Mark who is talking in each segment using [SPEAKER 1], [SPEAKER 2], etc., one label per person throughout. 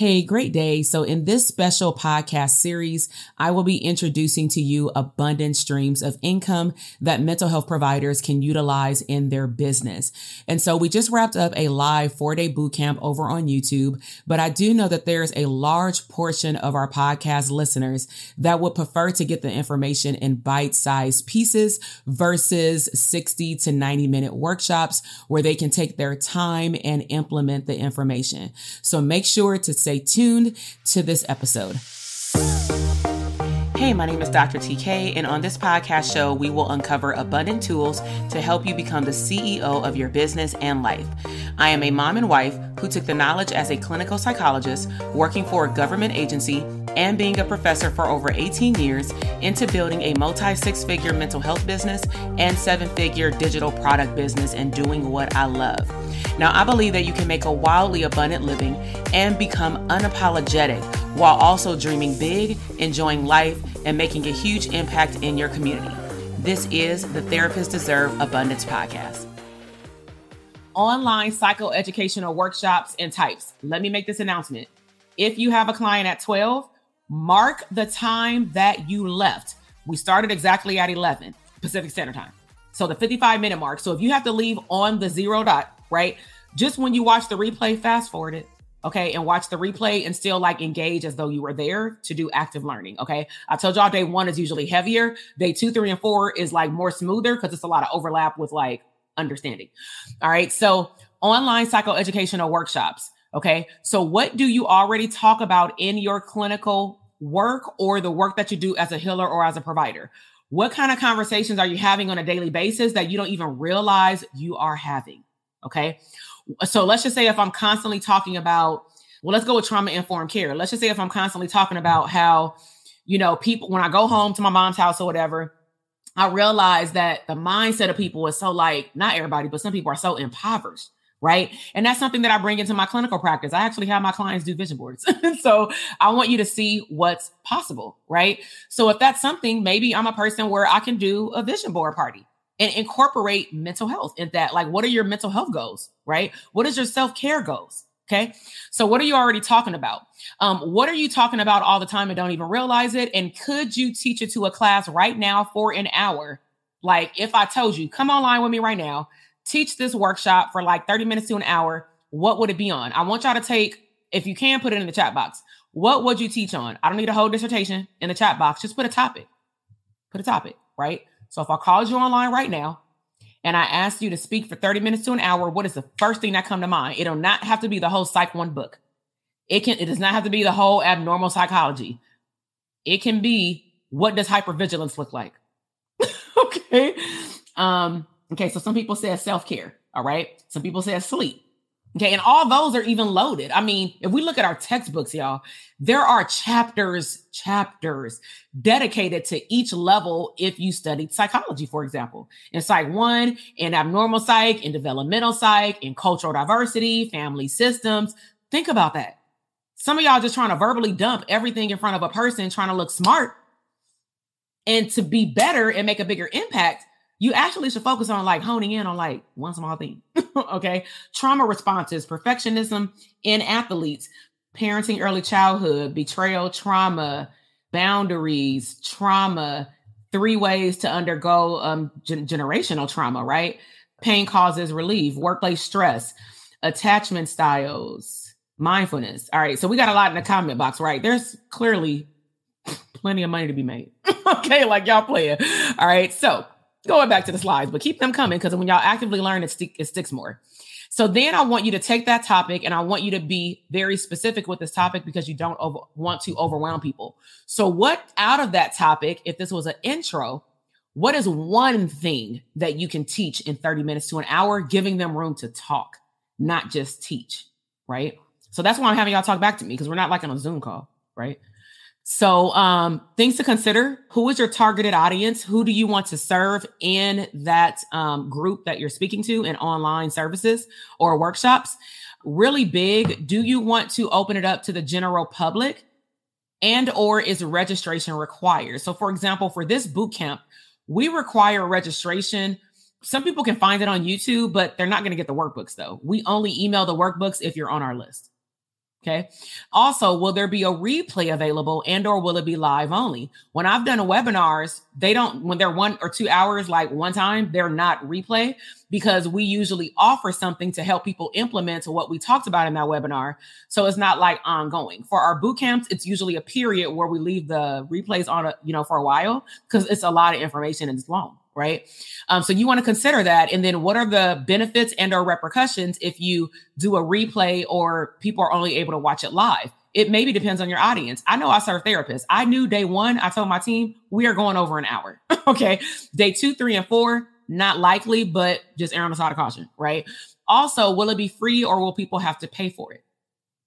[SPEAKER 1] Hey, great day. So in this special podcast series, I will be introducing to you abundant streams of income that mental health providers can utilize in their business. And so we just wrapped up a live four day boot camp over on YouTube, but I do know that there's a large portion of our podcast listeners that would prefer to get the information in bite sized pieces versus 60 to 90 minute workshops where they can take their time and implement the information. So make sure to stay tuned to this episode. Hey, my name is Dr. TK, and on this podcast show, we will uncover abundant tools to help you become the CEO of your business and life. I am a mom and wife who took the knowledge as a clinical psychologist, working for a government agency, and being a professor for over 18 years into building a multi six figure mental health business and seven figure digital product business and doing what I love. Now, I believe that you can make a wildly abundant living and become unapologetic while also dreaming big, enjoying life, and making a huge impact in your community. This is the Therapists Deserve Abundance podcast. Online psychoeducational workshops and types. Let me make this announcement. If you have a client at 12, mark the time that you left. We started exactly at 11 Pacific Standard Time. So the 55 minute mark. So if you have to leave on the zero dot, right? Just when you watch the replay, fast forward it okay, and watch the replay and still like engage as though you were there to do active learning. Okay. I told y'all day one is usually heavier. Day two, three, and four is like more smoother because it's a lot of overlap with like understanding. All right. So online psychoeducational workshops. Okay. So what do you already talk about in your clinical work or the work that you do as a healer or as a provider? What kind of conversations are you having on a daily basis that you don't even realize you are having? Okay. So let's just say if I'm constantly talking about, well, let's go with trauma informed care. Let's just say if I'm constantly talking about how, you know, people, when I go home to my mom's house or whatever, I realize that the mindset of people is so like, not everybody, but some people are so impoverished right? And that's something that I bring into my clinical practice. I actually have my clients do vision boards. so I want you to see what's possible, right? So if that's something, maybe I'm a person where I can do a vision board party and incorporate mental health in that. Like, what are your mental health goals, right? What is your self care goals? Okay. So, what are you already talking about? Um, what are you talking about all the time and don't even realize it? And could you teach it to a class right now for an hour? Like, if I told you, come online with me right now, teach this workshop for like 30 minutes to an hour, what would it be on? I want y'all to take, if you can, put it in the chat box. What would you teach on? I don't need a whole dissertation in the chat box. Just put a topic. Put a topic, right? So if I called you online right now and I asked you to speak for 30 minutes to an hour, what is the first thing that come to mind? It'll not have to be the whole psych one book. It can it does not have to be the whole abnormal psychology. It can be what does hypervigilance look like? okay. Um, okay, so some people say self-care, all right? Some people say sleep. Okay. And all those are even loaded. I mean, if we look at our textbooks, y'all, there are chapters, chapters dedicated to each level if you studied psychology, for example. In Psych 1, in abnormal psych, in developmental psych, in cultural diversity, family systems. Think about that. Some of y'all just trying to verbally dump everything in front of a person, trying to look smart and to be better and make a bigger impact. You actually should focus on like honing in on like one small thing. okay. Trauma responses, perfectionism in athletes, parenting early childhood, betrayal, trauma, boundaries, trauma, three ways to undergo um, gen- generational trauma, right? Pain causes relief, workplace stress, attachment styles, mindfulness. All right. So we got a lot in the comment box, right? There's clearly plenty of money to be made. okay. Like y'all play it. All right. So going back to the slides, but keep them coming because when y'all actively learn, it, stick, it sticks more. So then I want you to take that topic and I want you to be very specific with this topic because you don't over, want to overwhelm people. So what out of that topic, if this was an intro, what is one thing that you can teach in 30 minutes to an hour, giving them room to talk, not just teach, right? So that's why I'm having y'all talk back to me because we're not like on a Zoom call, right? So, um, things to consider who is your targeted audience? Who do you want to serve in that um, group that you're speaking to in online services or workshops? Really big. Do you want to open it up to the general public? And or is registration required? So, for example, for this boot camp, we require registration. Some people can find it on YouTube, but they're not going to get the workbooks though. We only email the workbooks if you're on our list. Okay. Also, will there be a replay available and or will it be live only? When I've done webinars, they don't when they're one or two hours like one time, they're not replay because we usually offer something to help people implement what we talked about in that webinar. So it's not like ongoing. For our boot camps, it's usually a period where we leave the replays on a, you know, for a while because it's a lot of information and it's long right um, so you want to consider that and then what are the benefits and or repercussions if you do a replay or people are only able to watch it live it maybe depends on your audience i know i serve therapists i knew day one i told my team we are going over an hour okay day two three and four not likely but just err on the side of caution right also will it be free or will people have to pay for it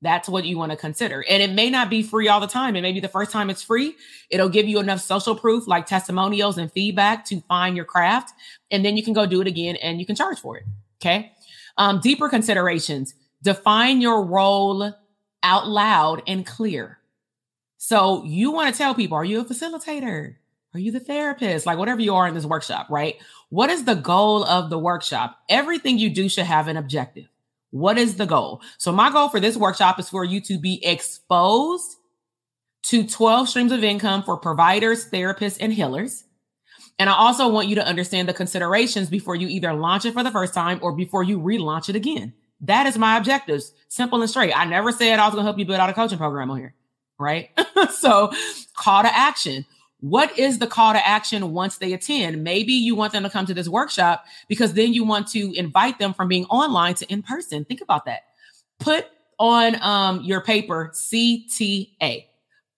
[SPEAKER 1] that's what you want to consider. And it may not be free all the time. It may be the first time it's free. It'll give you enough social proof like testimonials and feedback to find your craft. And then you can go do it again and you can charge for it. Okay. Um, deeper considerations define your role out loud and clear. So you want to tell people, are you a facilitator? Are you the therapist? Like whatever you are in this workshop, right? What is the goal of the workshop? Everything you do should have an objective. What is the goal? So, my goal for this workshop is for you to be exposed to 12 streams of income for providers, therapists, and healers. And I also want you to understand the considerations before you either launch it for the first time or before you relaunch it again. That is my objectives. Simple and straight. I never said I was going to help you build out a coaching program on here. Right. so, call to action. What is the call to action once they attend? Maybe you want them to come to this workshop because then you want to invite them from being online to in person. Think about that. Put on um, your paper CTA,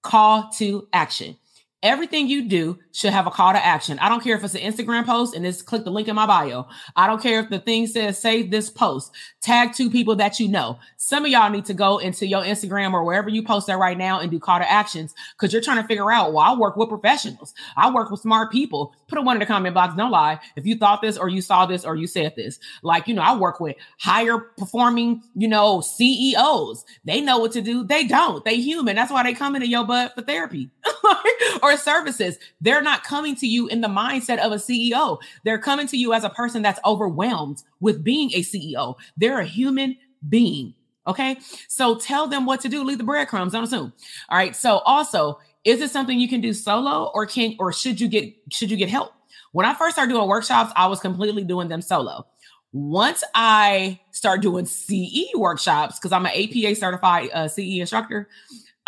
[SPEAKER 1] call to action. Everything you do should have a call to action. I don't care if it's an Instagram post and it's click the link in my bio. I don't care if the thing says save this post, tag two people that you know. Some of y'all need to go into your Instagram or wherever you post that right now and do call to actions because you're trying to figure out, well, I work with professionals. I work with smart people. Put a one in the comment box. Don't lie. If you thought this or you saw this or you said this, like, you know, I work with higher performing, you know, CEOs. They know what to do. They don't. They human. That's why they come into your butt for therapy or services. They're not coming to you in the mindset of a CEO. They're coming to you as a person that's overwhelmed with being a CEO. They're a human being. Okay. So tell them what to do. Leave the breadcrumbs. Don't assume. All right. So also, is it something you can do solo or can, or should you get, should you get help? When I first started doing workshops, I was completely doing them solo. Once I start doing CE workshops, because I'm an APA certified uh, CE instructor,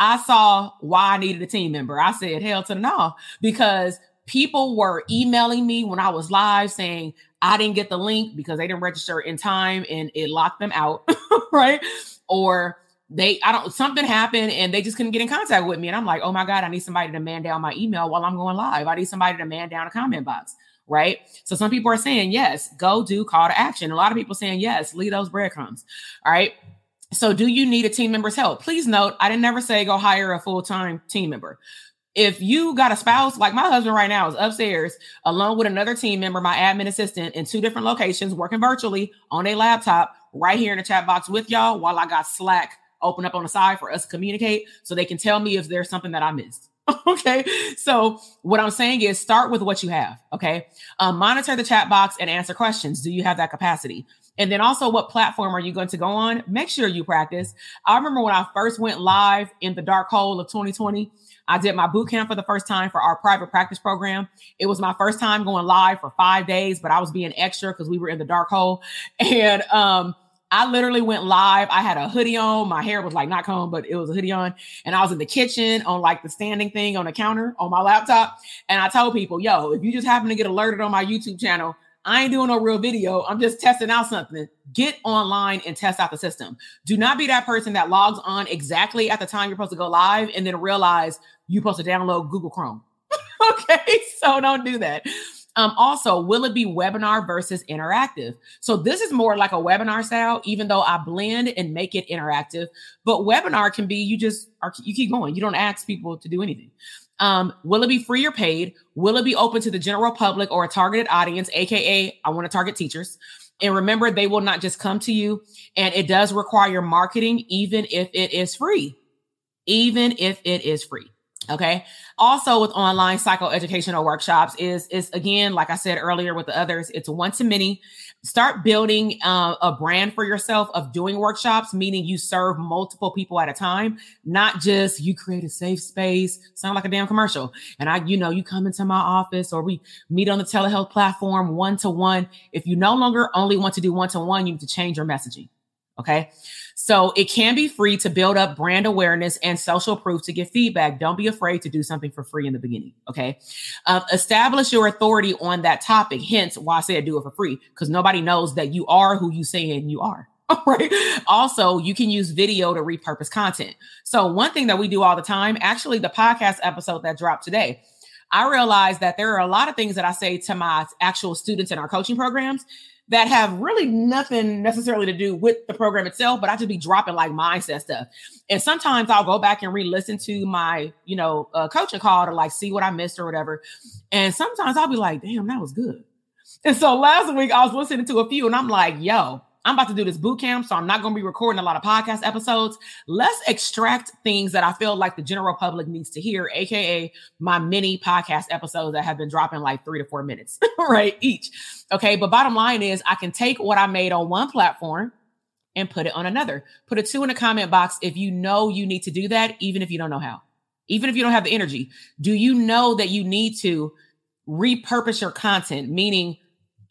[SPEAKER 1] I saw why I needed a team member. I said, hell to the no, because people were emailing me when I was live saying I didn't get the link because they didn't register in time and it locked them out, right? Or they, I don't, something happened and they just couldn't get in contact with me. And I'm like, oh my God, I need somebody to man down my email while I'm going live. I need somebody to man down a comment box, right? So some people are saying, yes, go do call to action. A lot of people saying, yes, leave those breadcrumbs. All right. So, do you need a team member's help? Please note, I didn't never say go hire a full time team member. If you got a spouse, like my husband right now is upstairs along with another team member, my admin assistant in two different locations, working virtually on a laptop right here in the chat box with y'all while I got Slack open up on the side for us to communicate so they can tell me if there's something that I missed. okay. So what I'm saying is start with what you have. Okay. Um, monitor the chat box and answer questions. Do you have that capacity? And then also, what platform are you going to go on? Make sure you practice. I remember when I first went live in the dark hole of 2020, I did my boot camp for the first time for our private practice program. It was my first time going live for five days, but I was being extra because we were in the dark hole. And um, I literally went live. I had a hoodie on. My hair was like not combed, but it was a hoodie on. And I was in the kitchen on like the standing thing on the counter on my laptop. And I told people, yo, if you just happen to get alerted on my YouTube channel, I ain't doing no real video. I'm just testing out something. Get online and test out the system. Do not be that person that logs on exactly at the time you're supposed to go live and then realize you're supposed to download Google Chrome. okay. So don't do that. Um, also, will it be webinar versus interactive? So this is more like a webinar style, even though I blend and make it interactive. But webinar can be you just are you keep going. You don't ask people to do anything. Um, will it be free or paid? Will it be open to the general public or a targeted audience, aka I want to target teachers? And remember, they will not just come to you, and it does require marketing, even if it is free. Even if it is free. Okay. Also with online psychoeducational workshops is, is again, like I said earlier with the others, it's one to many. Start building uh, a brand for yourself of doing workshops, meaning you serve multiple people at a time, not just you create a safe space, sound like a damn commercial. And I, you know, you come into my office or we meet on the telehealth platform one to one. If you no longer only want to do one to one, you need to change your messaging. Okay. So it can be free to build up brand awareness and social proof to get feedback. Don't be afraid to do something for free in the beginning. Okay. Uh, establish your authority on that topic. Hence why I said do it for free because nobody knows that you are who you saying you are. Right. Also, you can use video to repurpose content. So one thing that we do all the time, actually the podcast episode that dropped today, I realized that there are a lot of things that I say to my actual students in our coaching programs that have really nothing necessarily to do with the program itself, but I just be dropping like mindset stuff. And sometimes I'll go back and re-listen to my, you know, uh, coaching call to like see what I missed or whatever. And sometimes I'll be like, damn, that was good. And so last week I was listening to a few and I'm like, yo, I'm about to do this boot camp, so I'm not going to be recording a lot of podcast episodes. Let's extract things that I feel like the general public needs to hear, aka my mini podcast episodes that have been dropping like three to four minutes, right? Each. Okay. But bottom line is, I can take what I made on one platform and put it on another. Put a two in the comment box if you know you need to do that, even if you don't know how, even if you don't have the energy. Do you know that you need to repurpose your content, meaning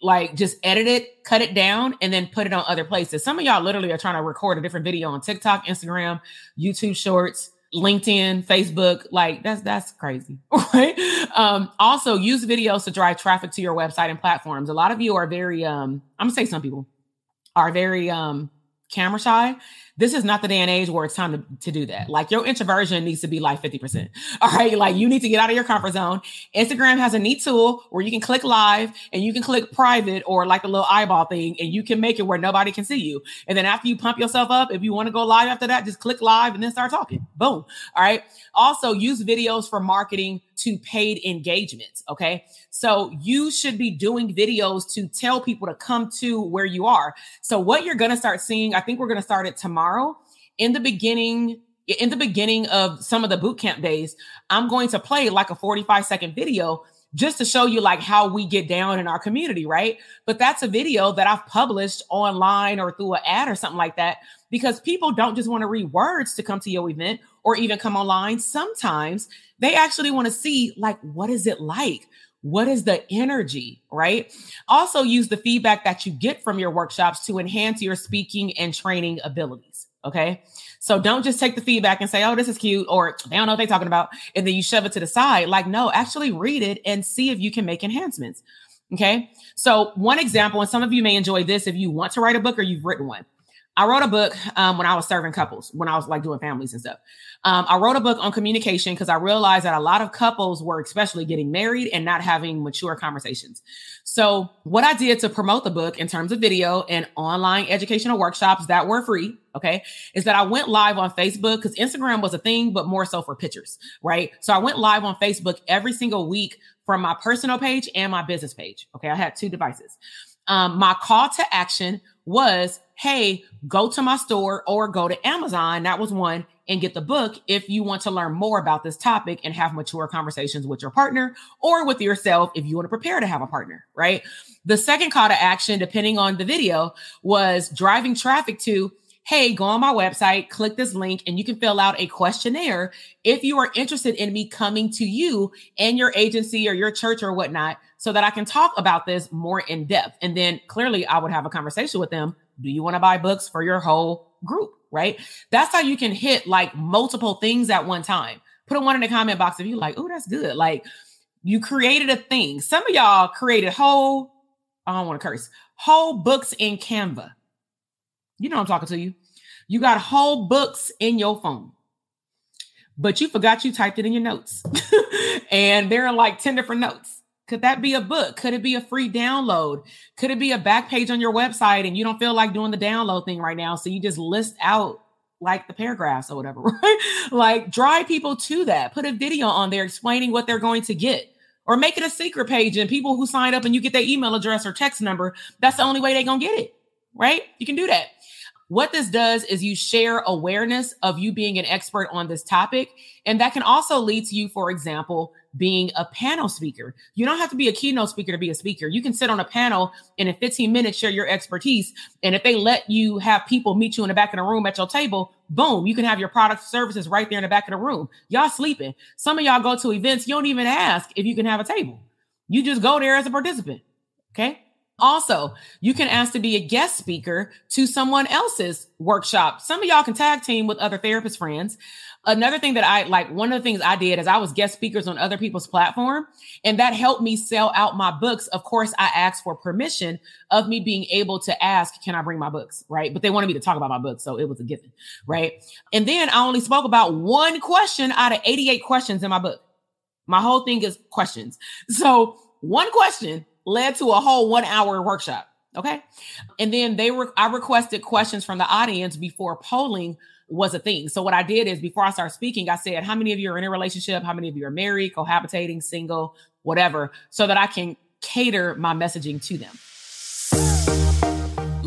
[SPEAKER 1] like just edit it, cut it down, and then put it on other places. Some of y'all literally are trying to record a different video on TikTok, Instagram, YouTube Shorts, LinkedIn, Facebook. Like that's that's crazy, right? Um, also, use videos to drive traffic to your website and platforms. A lot of you are very um, I'm gonna say some people are very um camera shy this is not the day and age where it's time to, to do that. Like your introversion needs to be like 50%. All right. Like you need to get out of your comfort zone. Instagram has a neat tool where you can click live and you can click private or like a little eyeball thing and you can make it where nobody can see you. And then after you pump yourself up, if you want to go live after that, just click live and then start talking. Boom. All right. Also use videos for marketing to paid engagements. Okay. So you should be doing videos to tell people to come to where you are. So what you're going to start seeing, I think we're going to start it tomorrow in the beginning in the beginning of some of the boot camp days, I'm going to play like a 45 second video just to show you like how we get down in our community, right? But that's a video that I've published online or through an ad or something like that because people don't just want to read words to come to your event or even come online. Sometimes they actually want to see like what is it like? What is the energy, right? Also use the feedback that you get from your workshops to enhance your speaking and training abilities, okay? So don't just take the feedback and say, oh, this is cute, or they don't know what they're talking about, and then you shove it to the side. Like, no, actually read it and see if you can make enhancements. Okay. So, one example, and some of you may enjoy this if you want to write a book or you've written one. I wrote a book um, when I was serving couples, when I was like doing families and stuff. Um, I wrote a book on communication because I realized that a lot of couples were especially getting married and not having mature conversations. So, what I did to promote the book in terms of video and online educational workshops that were free, okay, is that I went live on Facebook because Instagram was a thing, but more so for pictures, right? So, I went live on Facebook every single week from my personal page and my business page. Okay, I had two devices. Um, my call to action was, hey, go to my store or go to Amazon. That was one and get the book if you want to learn more about this topic and have mature conversations with your partner or with yourself if you want to prepare to have a partner, right? The second call to action, depending on the video, was driving traffic to hey, go on my website, click this link, and you can fill out a questionnaire if you are interested in me coming to you and your agency or your church or whatnot, so that I can talk about this more in depth. And then clearly, I would have a conversation with them. Do you want to buy books for your whole group? Right. That's how you can hit like multiple things at one time. Put a one in the comment box if you like, oh, that's good. Like you created a thing. Some of y'all created whole, I don't want to curse, whole books in Canva you know I'm talking to you. You got whole books in your phone, but you forgot you typed it in your notes. and there are like 10 different notes. Could that be a book? Could it be a free download? Could it be a back page on your website and you don't feel like doing the download thing right now? So you just list out like the paragraphs or whatever, right? like drive people to that. Put a video on there explaining what they're going to get. Or make it a secret page and people who sign up and you get their email address or text number, that's the only way they're gonna get it. Right? You can do that. What this does is you share awareness of you being an expert on this topic. And that can also lead to you, for example, being a panel speaker. You don't have to be a keynote speaker to be a speaker. You can sit on a panel and in 15 minutes share your expertise. And if they let you have people meet you in the back of the room at your table, boom, you can have your product services right there in the back of the room. Y'all sleeping. Some of y'all go to events, you don't even ask if you can have a table. You just go there as a participant. Okay. Also, you can ask to be a guest speaker to someone else's workshop. Some of y'all can tag team with other therapist friends. Another thing that I like, one of the things I did is I was guest speakers on other people's platform, and that helped me sell out my books. Of course, I asked for permission of me being able to ask, can I bring my books? Right. But they wanted me to talk about my books. So it was a given. Right. And then I only spoke about one question out of 88 questions in my book. My whole thing is questions. So one question led to a whole one hour workshop. Okay. And then they were, I requested questions from the audience before polling was a thing. So what I did is before I started speaking, I said, how many of you are in a relationship? How many of you are married, cohabitating, single, whatever, so that I can cater my messaging to them.